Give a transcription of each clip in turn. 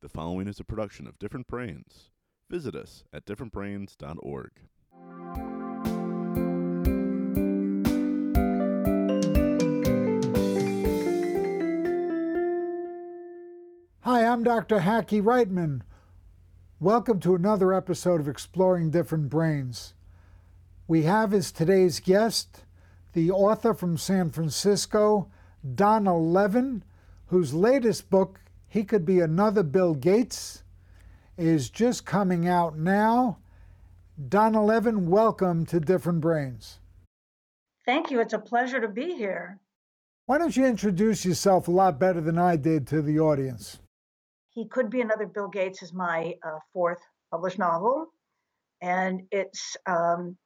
The following is a production of Different Brains. Visit us at differentbrains.org. Hi, I'm Dr. Hackie Reitman. Welcome to another episode of Exploring Different Brains. We have as today's guest the author from San Francisco, Donna Levin, whose latest book, He Could Be Another Bill Gates, is just coming out now. Donna Levin, welcome to Different Brains. Thank you. It's a pleasure to be here. Why don't you introduce yourself a lot better than I did to the audience? He Could Be Another Bill Gates is my uh, fourth published novel, and it's um,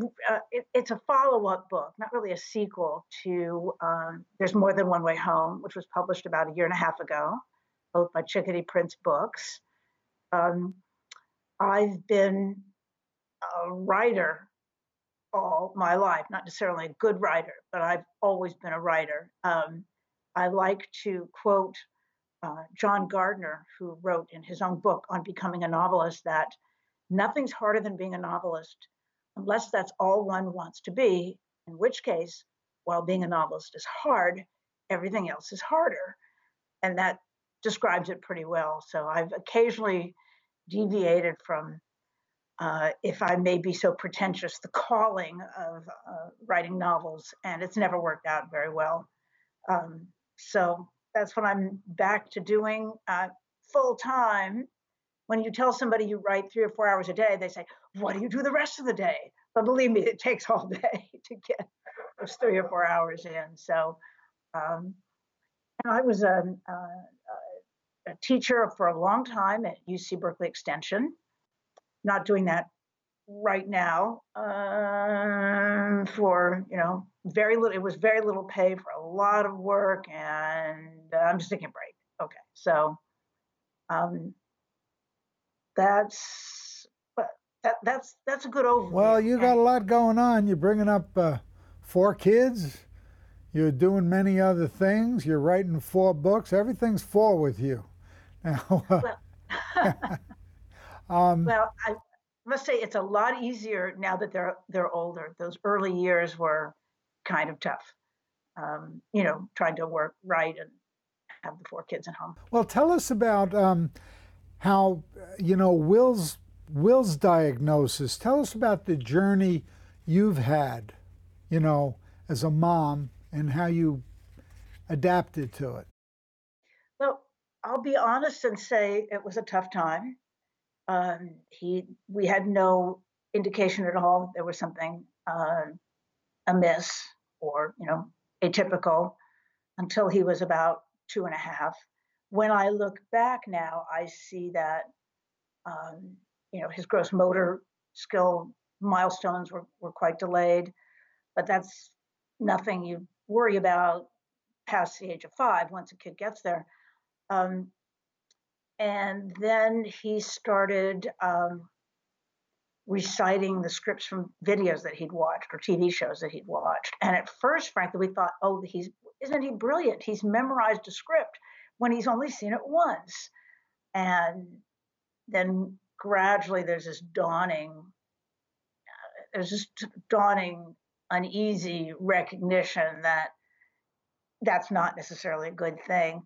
uh, it, it's a follow-up book, not really a sequel to um, "There's More Than One Way Home," which was published about a year and a half ago, both by Chickadee Prince Books. Um, I've been a writer all my life, not necessarily a good writer, but I've always been a writer. Um, I like to quote uh, John Gardner, who wrote in his own book on becoming a novelist that nothing's harder than being a novelist unless that's all one wants to be, in which case, while being a novelist is hard, everything else is harder. And that describes it pretty well. So I've occasionally deviated from, uh, if I may be so pretentious, the calling of uh, writing novels, and it's never worked out very well. Um, so that's what I'm back to doing uh, full time when you tell somebody you write three or four hours a day, they say, What do you do the rest of the day? But believe me, it takes all day to get those three or four hours in. So, um, I was a, a, a, teacher for a long time at UC Berkeley Extension, not doing that right now um, for, you know, very little, it was very little pay for a lot of work, and uh, I'm just taking a break. Okay. So, um, that's that, that's that's a good overview. Well, you got a lot going on. You're bringing up uh, four kids. You're doing many other things. You're writing four books. Everything's four with you. Now, uh, well, um, well, I must say it's a lot easier now that they're they're older. Those early years were kind of tough. Um, you know, trying to work right and have the four kids at home. Well, tell us about um, how you know Will's Will's diagnosis. Tell us about the journey you've had, you know, as a mom and how you adapted to it. Well, I'll be honest and say it was a tough time. Um, he, we had no indication at all there was something uh, amiss or you know atypical until he was about two and a half when I look back now, I see that um, you know his gross motor skill milestones were, were quite delayed, but that's nothing you worry about past the age of five once a kid gets there. Um, and then he started um, reciting the scripts from videos that he'd watched or TV shows that he'd watched. And at first, frankly, we thought, oh, he's isn't he brilliant? He's memorized a script when he's only seen it once. And then gradually there's this dawning, there's this dawning uneasy recognition that that's not necessarily a good thing.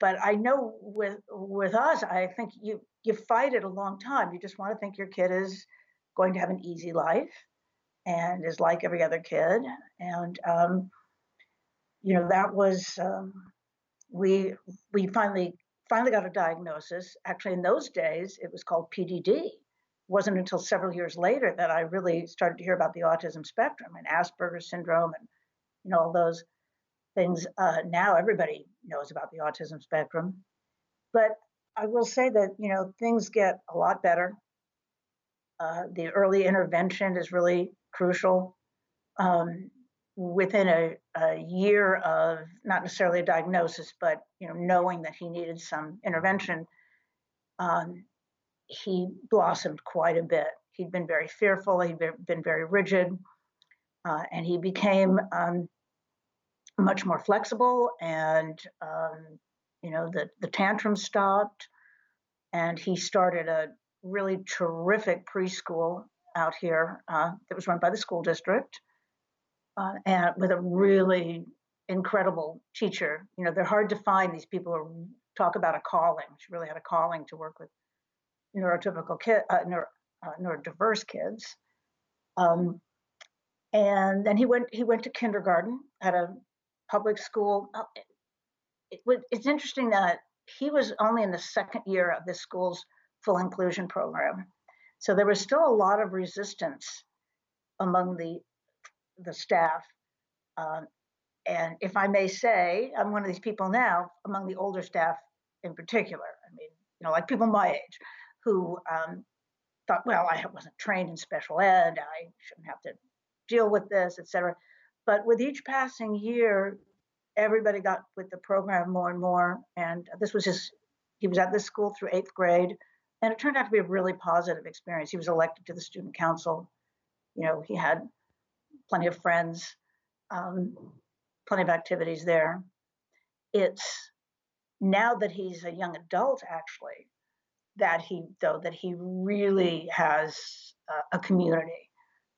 But I know with with us, I think you you fight it a long time. You just want to think your kid is going to have an easy life and is like every other kid. And um, you know that was um, we we finally finally got a diagnosis. Actually, in those days, it was called PDD. It wasn't until several years later that I really started to hear about the autism spectrum and Asperger's syndrome and you know all those things. Uh, now everybody knows about the autism spectrum, but I will say that you know things get a lot better. Uh, the early intervention is really crucial. Um, within a, a, year of not necessarily a diagnosis, but you know, knowing that he needed some intervention, um, he blossomed quite a bit. He'd been very fearful. He'd been very rigid, uh, and he became um, much more flexible. And um, you know, the the tantrums stopped. and he started a really terrific preschool out here uh, that was run by the school district, uh, and with a really incredible teacher. You know, they're hard to find. These people who talk about a calling. She really had a calling to work with neurotypical kid, uh, neuro, uh, neurodiverse kids. Um, and then he went he went to kindergarten at a public school. Uh, it, it, it's interesting that he was only in the second year of this school's full inclusion program, so there was still a lot of resistance among the the staff. Um, and if I may say, I'm one of these people now among the older staff in particular. I mean, you know, like people my age who um, thought, well, I wasn't trained in special ed, I shouldn't have to deal with this, etc. But with each passing year, everybody got with the program more and more. And this was his, he was at this school through eighth grade. And it turned out to be a really positive experience. He was elected to the student council. You know, he had plenty of friends, um, plenty of activities there. It's now that he's a young adult, actually, that he though that he really has uh, a community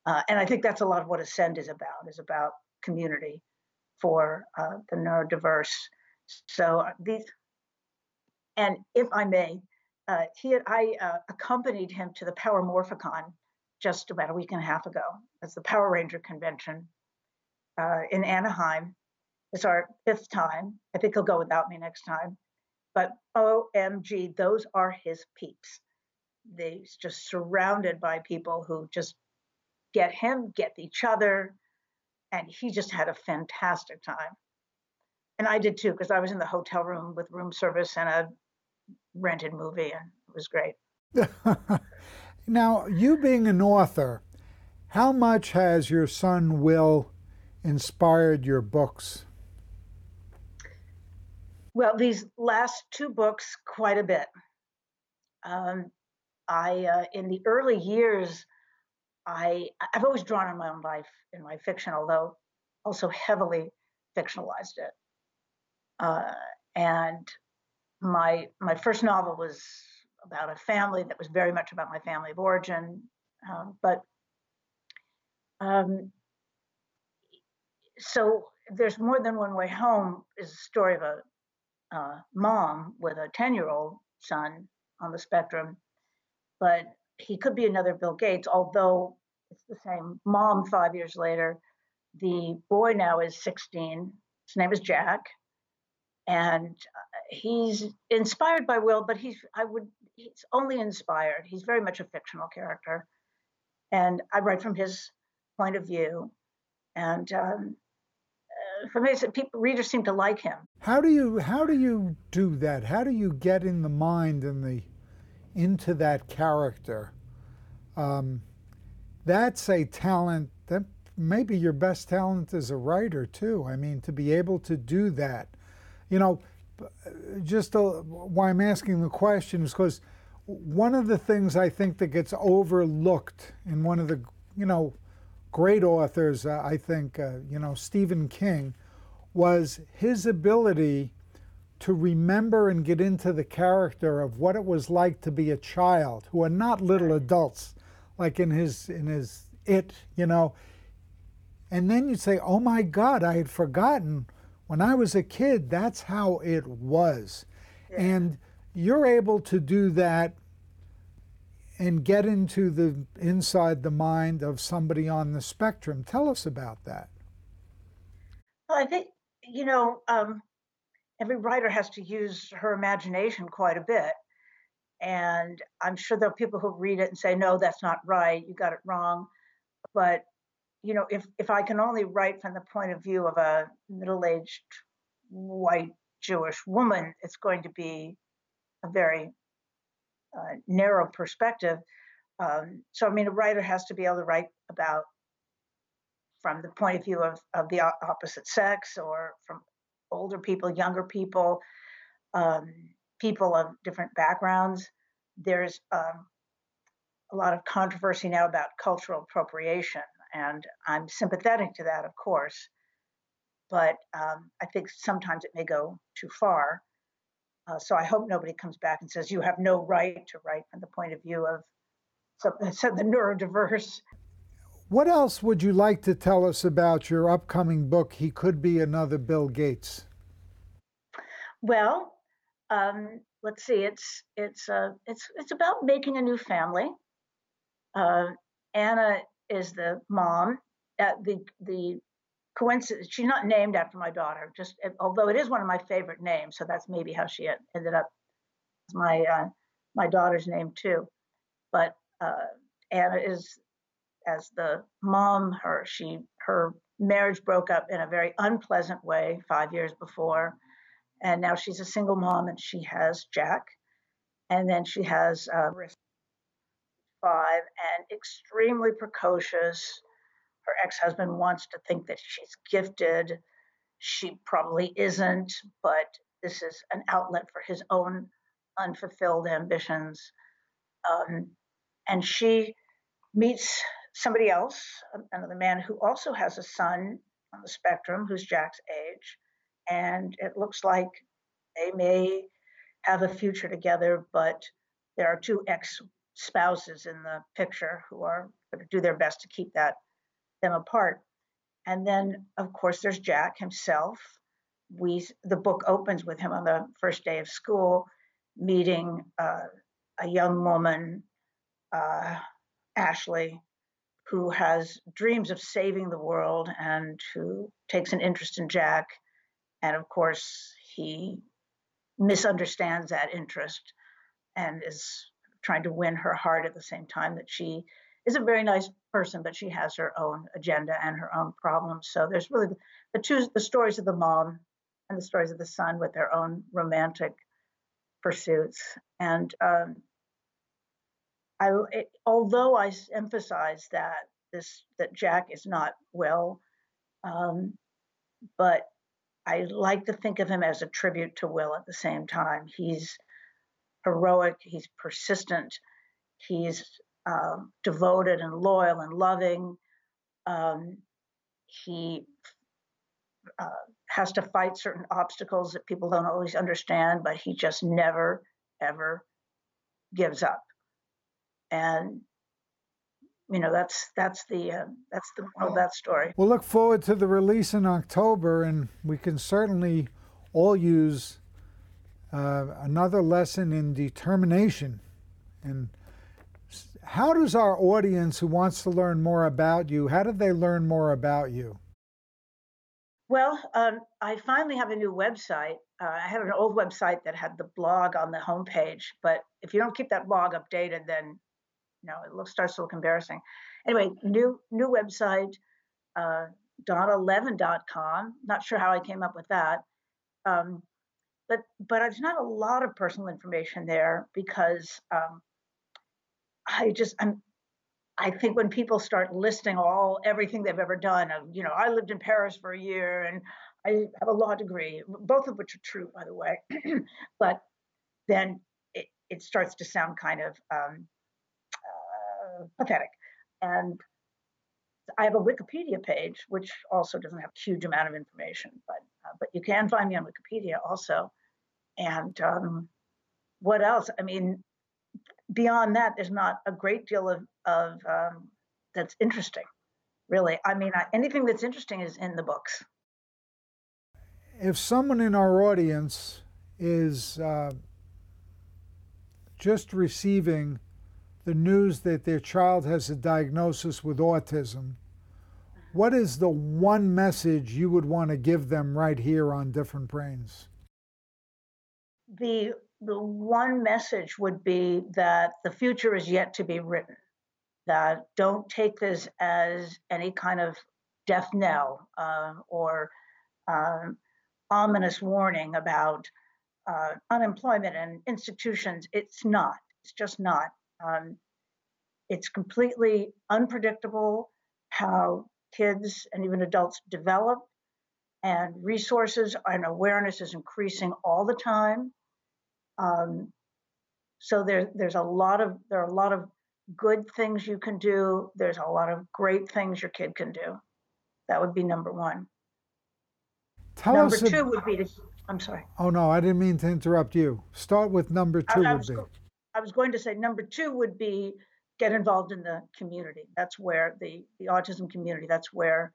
uh, and i think that's a lot of what ascend is about is about community for uh, the neurodiverse so uh, these and if i may uh, he had, i uh, accompanied him to the power morphicon just about a week and a half ago as the power ranger convention uh, in anaheim it's our fifth time i think he'll go without me next time but OMG, those are his peeps. He's just surrounded by people who just get him, get each other, and he just had a fantastic time. And I did too, because I was in the hotel room with room service and a rented movie, and it was great. now, you being an author, how much has your son Will inspired your books? Well, these last two books, quite a bit. Um, I, uh, in the early years, I I've always drawn on my own life in my fiction, although also heavily fictionalized it. Uh, and my my first novel was about a family that was very much about my family of origin, um, but um, so there's more than one way home is a story of a uh, mom with a 10 year old son on the spectrum, but he could be another Bill Gates, although it's the same mom five years later. The boy now is 16. His name is Jack. And uh, he's inspired by Will, but he's, I would, he's only inspired. He's very much a fictional character. And I write from his point of view. And um, for me, people readers seem to like him. How do you how do you do that? How do you get in the mind and the into that character? Um, that's a talent that maybe your best talent as a writer too. I mean, to be able to do that, you know, just why I'm asking the question is because one of the things I think that gets overlooked in one of the you know great authors, uh, I think, uh, you know, Stephen King, was his ability to remember and get into the character of what it was like to be a child who are not little adults, like in his in his it, you know. And then you say, "Oh my God, I had forgotten when I was a kid. That's how it was," yeah. and you're able to do that and get into the inside the mind of somebody on the spectrum. Tell us about that. Well, I think you know um, every writer has to use her imagination quite a bit, and I'm sure there are people who read it and say, "No, that's not right. You got it wrong." But you know, if if I can only write from the point of view of a middle-aged white Jewish woman, it's going to be a very uh, narrow perspective. Um, so, I mean, a writer has to be able to write about from the point of view of, of the opposite sex or from older people, younger people, um, people of different backgrounds. There's um, a lot of controversy now about cultural appropriation, and I'm sympathetic to that, of course. But um, I think sometimes it may go too far. Uh, so I hope nobody comes back and says you have no right to write from the point of view of so, the neurodiverse. What else would you like to tell us about your upcoming book, He Could Be Another Bill Gates? Well, um, let's see. It's it's uh, it's it's about making a new family. Uh, Anna is the mom. Uh, the the coincidence. She's not named after my daughter. Just although it is one of my favorite names, so that's maybe how she ended up. My uh, my daughter's name too, but uh, Anna is as the mom. Her she her marriage broke up in a very unpleasant way five years before and now she's a single mom and she has Jack, and then she has uh, and extremely precocious. Her ex-husband wants to think that she's gifted. She probably isn't, but this is an outlet for his own unfulfilled ambitions. Um, and she meets somebody else, another man who also has a son on the spectrum who's Jack's age and it looks like they may have a future together, but there are two ex spouses in the picture who are going to do their best to keep that them apart. And then, of course, there's Jack himself. We the book opens with him on the first day of school, meeting uh, a young woman, uh, Ashley, who has dreams of saving the world and who takes an interest in Jack and of course, he misunderstands that interest and is trying to win her heart at the same time that she is a very nice person, but she has her own agenda and her own problems. So there's really the two the stories of the mom and the stories of the son with their own romantic pursuits. And um, I, it, although I emphasize that this that Jack is not well, um, but I like to think of him as a tribute to Will at the same time. He's heroic, he's persistent, he's uh, devoted and loyal and loving. Um, he uh, has to fight certain obstacles that people don't always understand, but he just never, ever gives up. And you know that's that's the uh, that's the of that story. We'll look forward to the release in October, and we can certainly all use uh, another lesson in determination. And how does our audience who wants to learn more about you, how do they learn more about you? Well, um, I finally have a new website. Uh, I had an old website that had the blog on the homepage, but if you don't keep that blog updated, then you know, it looks, starts to look embarrassing. Anyway, new new website, uh, donnalevin.com. Not sure how I came up with that. Um, but but there's not a lot of personal information there because um, I just I'm I think when people start listing all everything they've ever done, of you know, I lived in Paris for a year and I have a law degree, both of which are true, by the way, but then it, it starts to sound kind of um, pathetic. And I have a Wikipedia page, which also doesn't have a huge amount of information, but uh, but you can find me on Wikipedia also. And um, what else? I mean, beyond that, there's not a great deal of of um, that's interesting, really. I mean, I, anything that's interesting is in the books. If someone in our audience is uh, just receiving the news that their child has a diagnosis with autism, what is the one message you would want to give them right here on Different Brains? The the one message would be that the future is yet to be written. That don't take this as any kind of death knell uh, or um, ominous warning about uh, unemployment and institutions. It's not. It's just not. Um, it's completely unpredictable how kids and even adults develop, and resources and awareness is increasing all the time. Um, so there, there's a lot of there are a lot of good things you can do. There's a lot of great things your kid can do. That would be number one. Tell number two would be to I'm sorry. Oh, no, I didn't mean to interrupt you. Start with number two I, I would be. go- I was going to say number two would be get involved in the community. That's where the, the autism community, that's where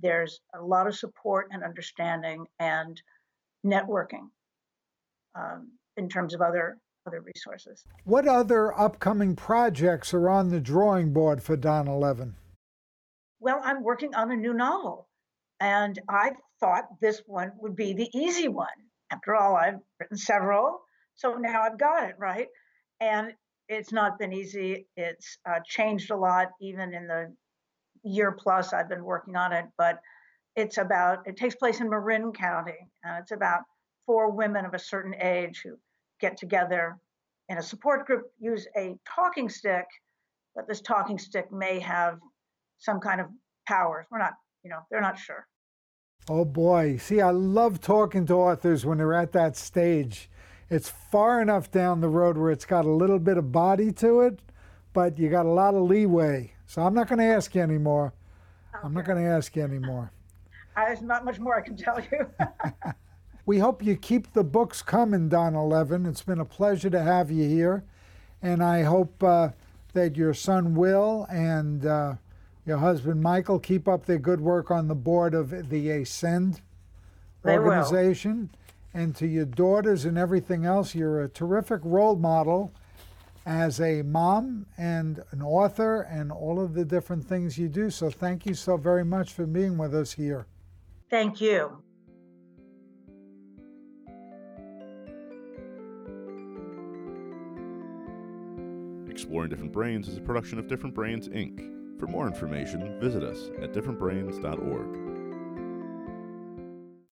there's a lot of support and understanding and networking um, in terms of other other resources. What other upcoming projects are on the drawing board for Donna Levin? Well, I'm working on a new novel, and I thought this one would be the easy one. After all, I've written several, so now I've got it right. And it's not been easy. It's uh, changed a lot, even in the year plus I've been working on it. But it's about, it takes place in Marin County, and it's about four women of a certain age who get together in a support group, use a talking stick, but this talking stick may have some kind of powers. We're not, you know, they're not sure. Oh boy. See, I love talking to authors when they're at that stage. It's far enough down the road where it's got a little bit of body to it, but you got a lot of leeway. So I'm not going to ask you anymore. I'm not going to ask you anymore. There's not much more I can tell you. We hope you keep the books coming, Donna Levin. It's been a pleasure to have you here. And I hope uh, that your son Will and uh, your husband Michael keep up their good work on the board of the Ascend They will. Organization. And to your daughters and everything else, you're a terrific role model as a mom and an author and all of the different things you do. So thank you so very much for being with us here. Thank you. Exploring Different Brains is a production of Different Brains, Inc. For more information, visit us at differentbrains.org.